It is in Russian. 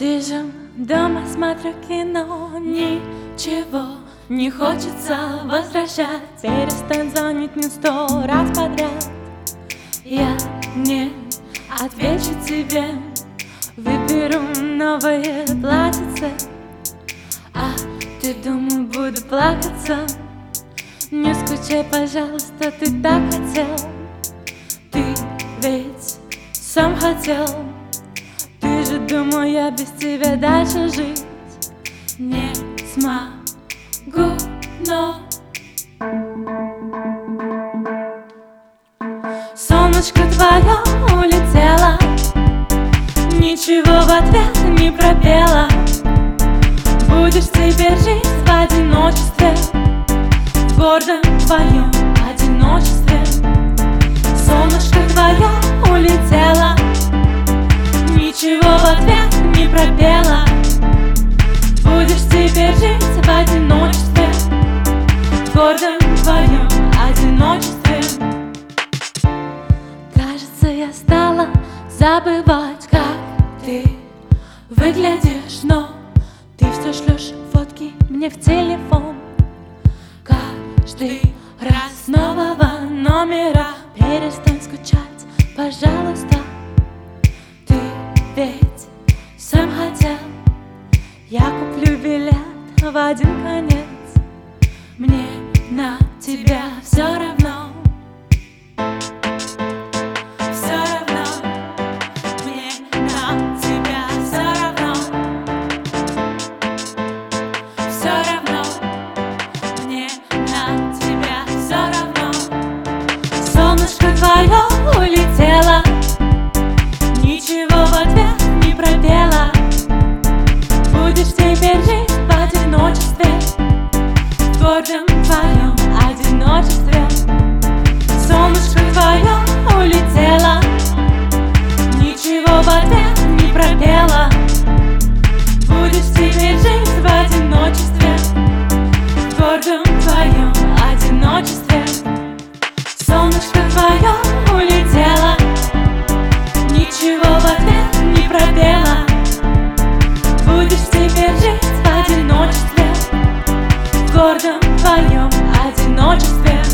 Сижу дома, смотрю кино, ничего не хочется возвращать. Перестань звонить мне сто раз подряд. Я не отвечу тебе. Выберу новое платьице. А ты, думаю, буду плакаться. Не скучай, пожалуйста, ты так хотел. Ты ведь сам хотел Думал, я без тебя дальше жить Не смогу, но Солнышко твое улетело Ничего в ответ не пропела Будешь теперь жить в одиночестве В гордом твоем одиночестве одиночестве. Кажется, я стала забывать, как ты выглядишь Но ты все шлешь фотки мне в телефон. Каждый раз нового номера. Перестань скучать, пожалуйста. Ты ведь сам хотел. Я куплю билет в один конец. Мне на тебя все равно. Все равно. Мне на тебя все равно. Все равно. Мне на тебя все равно. Солнышко твое лет не пропела. Будешь теперь жить в одиночестве В гордом твоем одиночестве. Солнышко твое улетело Ничего в ответ не пропела Будешь теперь жить в одиночестве В гордом твоем одиночестве.